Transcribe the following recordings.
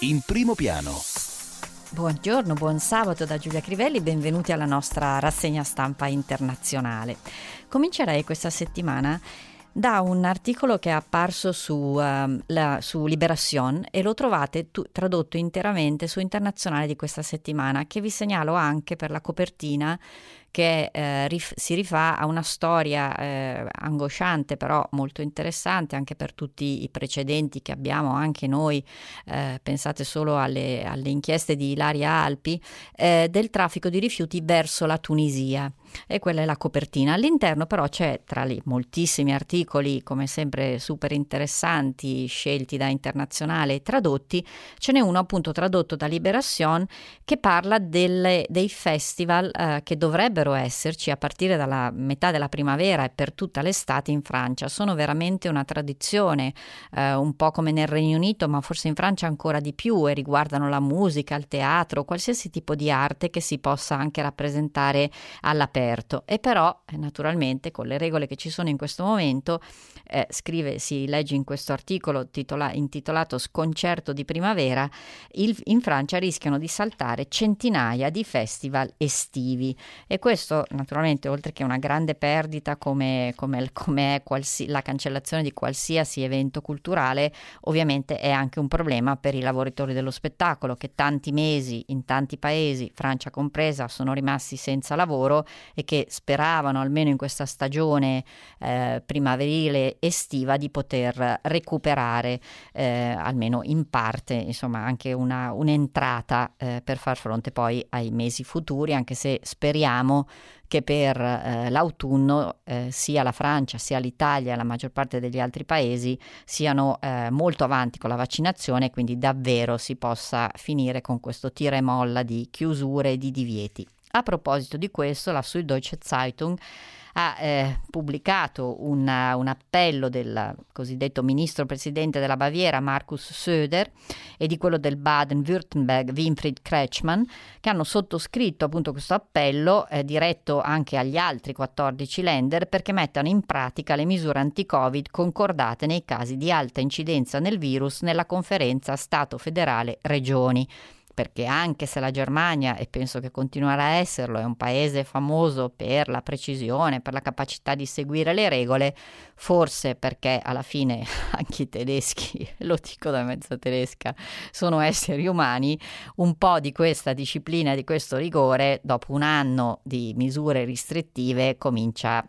In primo piano. Buongiorno, buon sabato da Giulia Crivelli, benvenuti alla nostra rassegna stampa internazionale. Comincerei questa settimana da un articolo che è apparso su, uh, la, su Liberation e lo trovate tu, tradotto interamente su Internazionale di questa settimana, che vi segnalo anche per la copertina che eh, rif- si rifà a una storia eh, angosciante però molto interessante anche per tutti i precedenti che abbiamo anche noi, eh, pensate solo alle, alle, inchieste di Ilaria Alpi, eh, del traffico di rifiuti verso la Tunisia e quella è la copertina. All'interno però c'è tra i moltissimi articoli, come sempre super interessanti, scelti da internazionale e tradotti, ce n'è uno appunto tradotto da Liberation che parla delle, dei festival eh, che dovrebbero esserci a partire dalla metà della primavera e per tutta l'estate in Francia. Sono veramente una tradizione, eh, un po' come nel Regno Unito, ma forse in Francia ancora di più e riguardano la musica, il teatro, qualsiasi tipo di arte che si possa anche rappresentare all'aperto aperto. E però eh, naturalmente con le regole che ci sono in questo momento, eh, scrive, si legge in questo articolo titola, intitolato Sconcerto di primavera, il, in Francia rischiano di saltare centinaia di festival estivi. E questo naturalmente oltre che una grande perdita come, come, come è qualsi, la cancellazione di qualsiasi evento culturale, ovviamente è anche un problema per i lavoratori dello spettacolo che tanti mesi in tanti paesi, Francia compresa, sono rimasti senza lavoro e che speravano almeno in questa stagione eh, primaverile estiva di poter recuperare eh, almeno in parte insomma anche una, un'entrata eh, per far fronte poi ai mesi futuri anche se speriamo che per eh, l'autunno eh, sia la Francia sia l'Italia e la maggior parte degli altri paesi siano eh, molto avanti con la vaccinazione quindi davvero si possa finire con questo tira e molla di chiusure e di divieti. A proposito di questo, la Süddeutsche Zeitung ha eh, pubblicato una, un appello del cosiddetto ministro presidente della Baviera Markus Söder e di quello del Baden-Württemberg Winfried Kretschmann che hanno sottoscritto appunto questo appello eh, diretto anche agli altri 14 lender perché mettano in pratica le misure anti-Covid concordate nei casi di alta incidenza nel virus nella conferenza Stato federale regioni perché anche se la Germania, e penso che continuerà a esserlo, è un paese famoso per la precisione, per la capacità di seguire le regole, forse perché alla fine anche i tedeschi, lo dico da mezza tedesca, sono esseri umani, un po' di questa disciplina, di questo rigore, dopo un anno di misure restrittive, comincia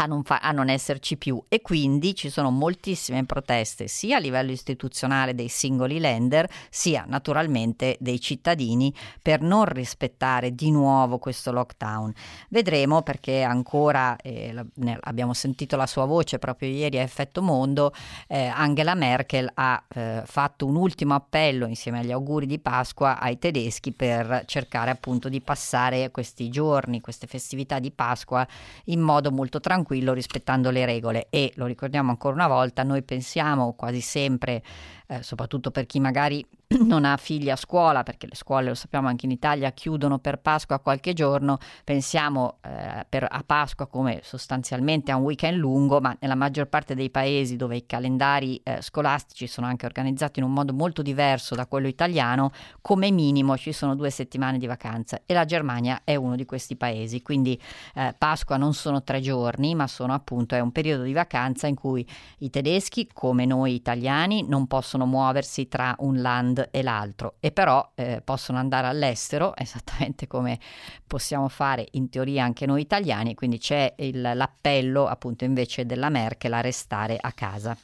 a non, fa- a non, esserci più e quindi ci sono moltissime proteste sia a livello istituzionale dei singoli lender sia naturalmente dei cittadini per non rispettare di nuovo questo lockdown. Vedremo perché ancora eh, abbiamo sentito la sua voce proprio ieri a Effetto Mondo, eh, Angela Merkel ha eh, fatto un ultimo appello insieme agli auguri di Pasqua ai tedeschi per cercare appunto di passare questi giorni, queste festività di Pasqua in modo molto tranquillo tranquillo rispettando le regole. E lo ricordiamo ancora una volta, noi pensiamo quasi sempre, eh, soprattutto per chi magari non ha figli a scuola, perché le scuole, lo sappiamo anche in Italia, chiudono per Pasqua qualche giorno, pensiamo eh, per, a Pasqua come sostanzialmente a un weekend lungo, ma nella maggior parte dei paesi dove i calendari eh, scolastici sono anche organizzati in un modo molto diverso da quello italiano, come minimo ci sono due settimane di vacanza e la Germania è uno di questi paesi, quindi eh, Pasqua non sono tre giorni, ma sono appunto è un periodo di vacanza in cui i tedeschi, come noi italiani, non possono muoversi tra un land e l'altro e però eh, possono andare all'estero esattamente come possiamo fare in teoria anche noi italiani, quindi c'è il, l'appello appunto invece della Merkel a restare a casa.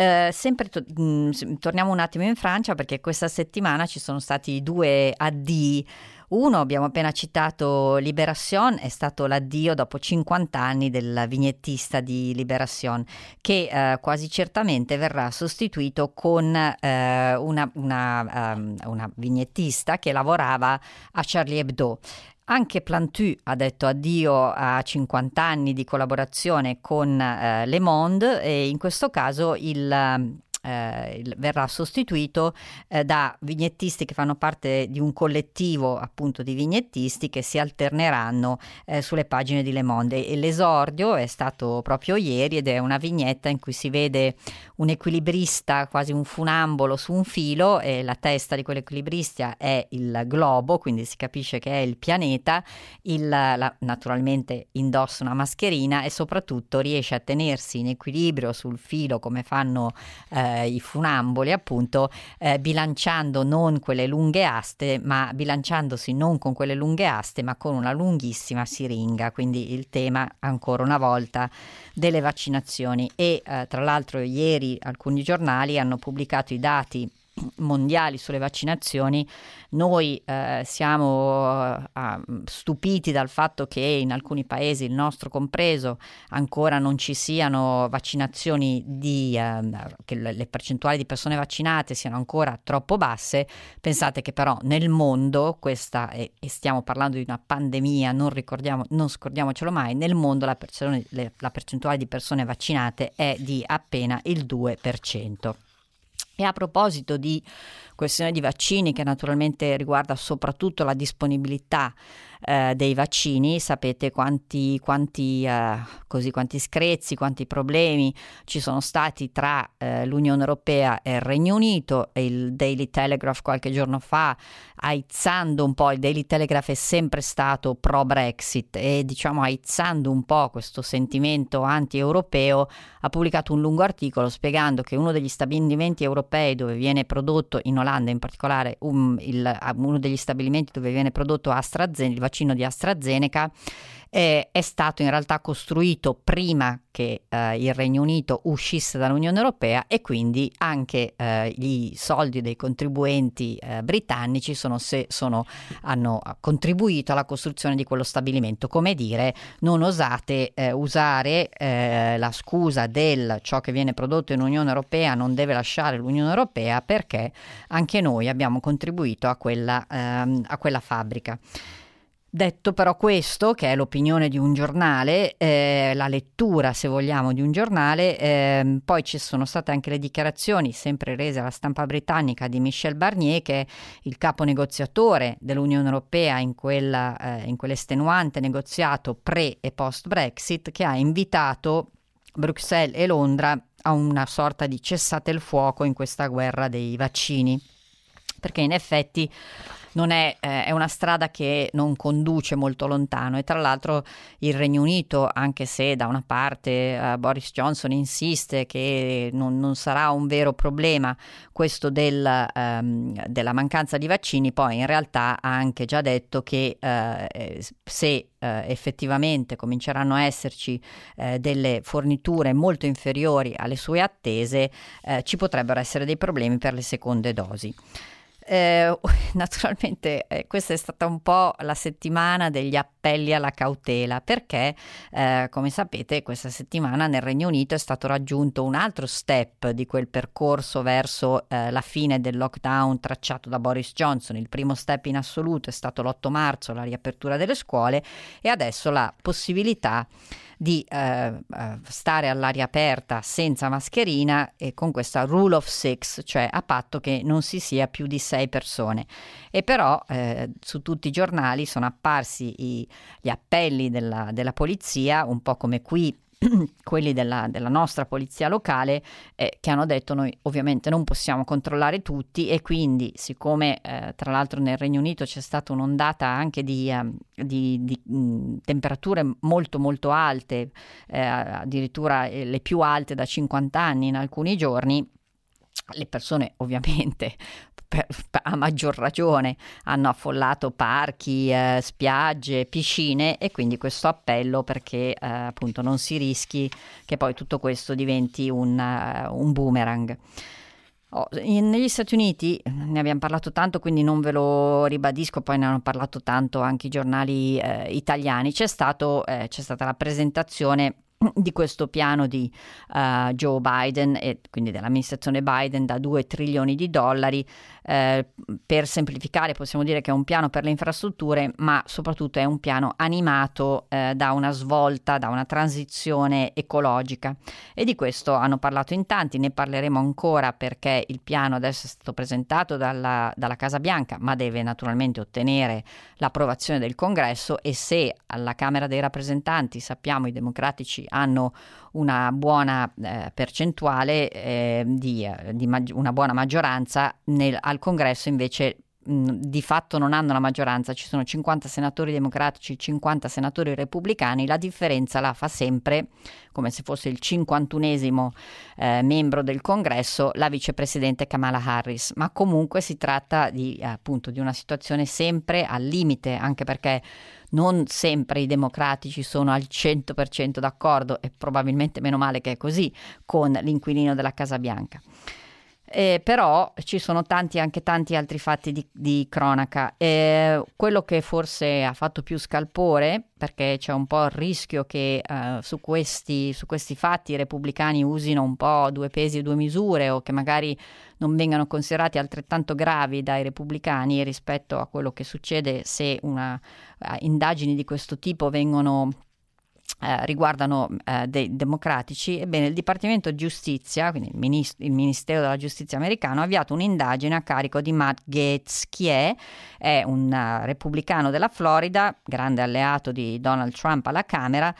Uh, sempre to- mh, mm, torniamo un attimo in Francia perché questa settimana ci sono stati due addii uno, abbiamo appena citato Liberation, è stato l'addio dopo 50 anni del vignettista di Liberation, che eh, quasi certamente verrà sostituito con eh, una, una, um, una vignettista che lavorava a Charlie Hebdo. Anche Plantu ha detto addio a 50 anni di collaborazione con eh, Le Monde e in questo caso il eh, verrà sostituito eh, da vignettisti che fanno parte di un collettivo appunto di vignettisti che si alterneranno eh, sulle pagine di Le Monde. E l'esordio è stato proprio ieri ed è una vignetta in cui si vede un equilibrista, quasi un funambolo su un filo e la testa di quell'equilibrista è il globo, quindi si capisce che è il pianeta, il, la, naturalmente indossa una mascherina e soprattutto riesce a tenersi in equilibrio sul filo come fanno eh, i funamboli appunto, eh, bilanciando non quelle lunghe aste, ma bilanciandosi non con quelle lunghe aste, ma con una lunghissima siringa, quindi il tema ancora una volta delle vaccinazioni. E eh, tra l'altro ieri alcuni giornali hanno pubblicato i dati mondiali sulle vaccinazioni, noi eh, siamo eh, stupiti dal fatto che in alcuni paesi, il nostro compreso, ancora non ci siano vaccinazioni di, eh, che le percentuali di persone vaccinate siano ancora troppo basse. Pensate che però nel mondo, questa, e, e stiamo parlando di una pandemia, non, non scordiamocelo mai, nel mondo la, persone, le, la percentuale di persone vaccinate è di appena il 2%. E a proposito di questione di vaccini, che naturalmente riguarda soprattutto la disponibilità eh, dei vaccini, sapete quanti, quanti, eh, così, quanti screzi, quanti problemi ci sono stati tra eh, l'Unione Europea e il Regno Unito il Daily Telegraph qualche giorno fa, aizzando un po', il Daily Telegraph è sempre stato pro Brexit e diciamo aizzando un po' questo sentimento anti-europeo, ha pubblicato un lungo articolo spiegando che uno degli stabilimenti europei dove viene prodotto, in Olanda in particolare, um, il, uno degli stabilimenti dove viene prodotto AstraZeneca, vaccino di AstraZeneca è stato in realtà costruito prima che eh, il Regno Unito uscisse dall'Unione Europea e quindi anche eh, i soldi dei contribuenti eh, britannici sono sono, hanno contribuito alla costruzione di quello stabilimento. Come dire, non osate eh, usare eh, la scusa del ciò che viene prodotto in Unione Europea non deve lasciare l'Unione Europea perché anche noi abbiamo contribuito a quella, ehm, a quella fabbrica. Detto però questo, che è l'opinione di un giornale, eh, la lettura, se vogliamo, di un giornale, eh, poi ci sono state anche le dichiarazioni, sempre rese alla stampa britannica, di Michel Barnier, che è il capo negoziatore dell'Unione Europea in, quella, eh, in quell'estenuante negoziato pre e post Brexit, che ha invitato Bruxelles e Londra a una sorta di cessate il fuoco in questa guerra dei vaccini. Perché in effetti non è, eh, è, una strada che non conduce molto lontano e tra l'altro il Regno Unito, anche se da una parte eh, Boris Johnson insiste che non, non, sarà un vero problema questo del, ehm, della mancanza di vaccini, poi in realtà ha anche già detto che eh, se eh, effettivamente cominceranno a esserci eh, delle forniture molto inferiori alle sue attese, eh, ci potrebbero essere dei problemi per le seconde dosi. Eh, naturalmente eh, questa è stata un po' la settimana degli appelli alla cautela perché, eh, come sapete, questa settimana nel Regno Unito è stato raggiunto un altro step di quel percorso verso eh, la fine del lockdown tracciato da Boris Johnson. Il primo step in assoluto è stato l'8 marzo, la riapertura delle scuole e adesso la possibilità di eh, eh, stare all'aria aperta senza mascherina e con questa rule of six, cioè a patto che non si sia più di sei persone. E però eh, su tutti i giornali sono apparsi i, gli appelli della, della polizia, un po' come qui quelli della, della, nostra polizia locale eh, che hanno detto noi ovviamente non possiamo controllare tutti e quindi siccome eh, tra l'altro nel Regno Unito c'è stata un'ondata anche di, um, di, di mh, temperature molto molto alte, eh, addirittura eh, le più alte da 50 anni in alcuni giorni, le persone ovviamente per, a maggior ragione hanno affollato parchi, eh, spiagge, piscine e quindi questo appello perché eh, appunto non si rischi che poi tutto questo diventi un, uh, un boomerang. Oh, negli Stati Uniti ne abbiamo parlato tanto, quindi non ve lo ribadisco, poi ne hanno parlato tanto anche i giornali eh, italiani. C'è, stato, eh, c'è stata la presentazione di questo piano di uh, Joe Biden e quindi dell'amministrazione Biden da 2 trilioni di dollari. Eh, per semplificare possiamo dire che è un piano per le infrastrutture, ma soprattutto è un piano animato eh, da una svolta, da una transizione ecologica. E di questo hanno parlato in tanti, ne parleremo ancora perché il piano adesso è stato presentato dalla, dalla Casa Bianca, ma deve naturalmente ottenere l'approvazione del Congresso e se alla Camera dei rappresentanti sappiamo i democratici hanno una buona eh, percentuale eh, di, eh, di mag- una buona maggioranza, nel, al Congresso invece di fatto non hanno la maggioranza, ci sono 50 senatori democratici, 50 senatori repubblicani, la differenza la fa sempre, come se fosse il 51esimo eh, membro del congresso, la vicepresidente Kamala Harris, ma comunque si tratta di, appunto, di una situazione sempre al limite, anche perché non sempre i democratici sono al 100% d'accordo e probabilmente meno male che è così con l'inquilino della Casa Bianca. Eh, però ci sono tanti, anche tanti altri fatti di, di cronaca. Eh, quello che forse ha fatto più scalpore, perché c'è un po' il rischio che eh, su, questi, su, questi, fatti i repubblicani usino un po' due pesi e due misure o che magari non vengano considerati altrettanto gravi dai repubblicani rispetto a quello che succede se una, uh, indagini di questo tipo vengono eh, riguardano eh, dei democratici, ebbene il Dipartimento Giustizia, quindi il, minist- il, Ministero della Giustizia americano, ha avviato un'indagine a carico di Matt Gates, chi è? È un uh, repubblicano della Florida, grande alleato di Donald Trump alla Camera,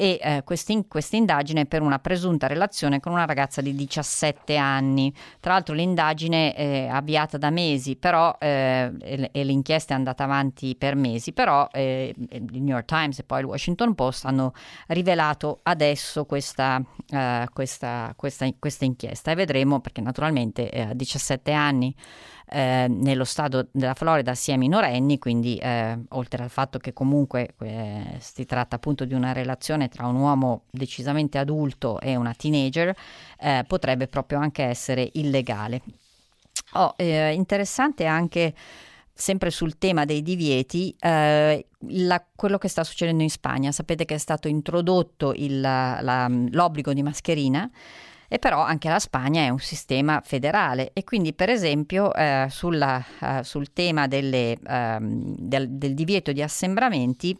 e eh, questa indagine per una presunta relazione con una ragazza di 17 anni. Tra l'altro l'indagine è avviata da mesi, però eh, e, l'inchiesta è andata avanti per mesi, però eh, il New York Times e poi il Washington Post hanno rivelato adesso questa, uh, questa, questa, questa inchiesta e vedremo perché naturalmente eh, a 17 anni eh, nello stato della Florida si è minorenni, quindi eh, oltre al fatto che comunque eh, si tratta appunto di una relazione tra un uomo decisamente adulto e una teenager, eh, potrebbe proprio anche essere illegale. Oh, eh, interessante anche sempre sul tema dei divieti, eh, la, quello che sta succedendo in Spagna. Sapete che è stato introdotto il, la, l'obbligo di mascherina e però anche la Spagna è un sistema federale e quindi per esempio eh, sulla, uh, sul tema delle, um, del, del, divieto di assembramenti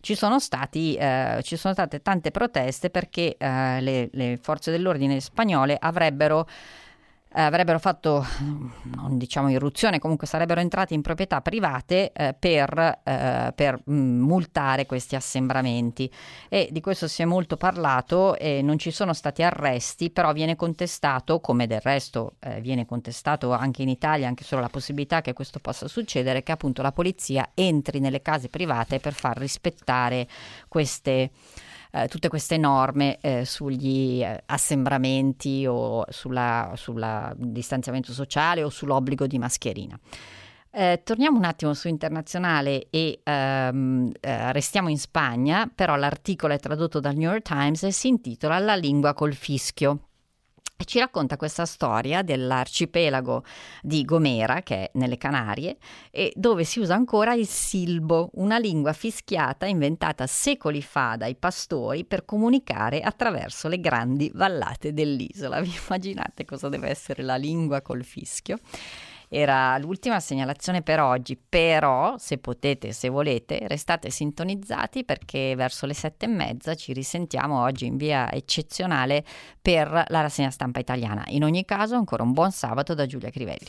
ci sono, stati, eh, ci sono state tante proteste perché eh, le, le forze dell'ordine spagnole avrebbero eh, avrebbero fatto, non diciamo irruzione, comunque sarebbero entrati in proprietà private eh, per, eh, per mm, multare questi assembramenti. E di questo si è molto parlato e non ci sono stati arresti, però viene contestato, come del resto eh, viene contestato anche in Italia, anche solo la possibilità che questo possa succedere, che appunto la polizia entri nelle case private per far rispettare queste eh, tutte queste norme eh, sugli eh, assembramenti o sul distanziamento sociale o sull'obbligo di mascherina. Eh, torniamo un attimo su internazionale e ehm, eh, restiamo in Spagna, però l'articolo è tradotto dal New York Times e si intitola La lingua col fischio ci racconta questa storia dell'arcipelago di Gomera, che è nelle Canarie, e dove si usa ancora il silbo, una lingua fischiata inventata secoli fa dai pastori per comunicare attraverso le grandi vallate dell'isola. Vi immaginate cosa deve essere la lingua col fischio? Era l'ultima segnalazione per oggi, però se potete, se volete, restate sintonizzati perché verso le sette e mezza ci risentiamo oggi in via eccezionale per la rassegna stampa italiana. In ogni caso ancora un buon sabato da Giulia Crivelli.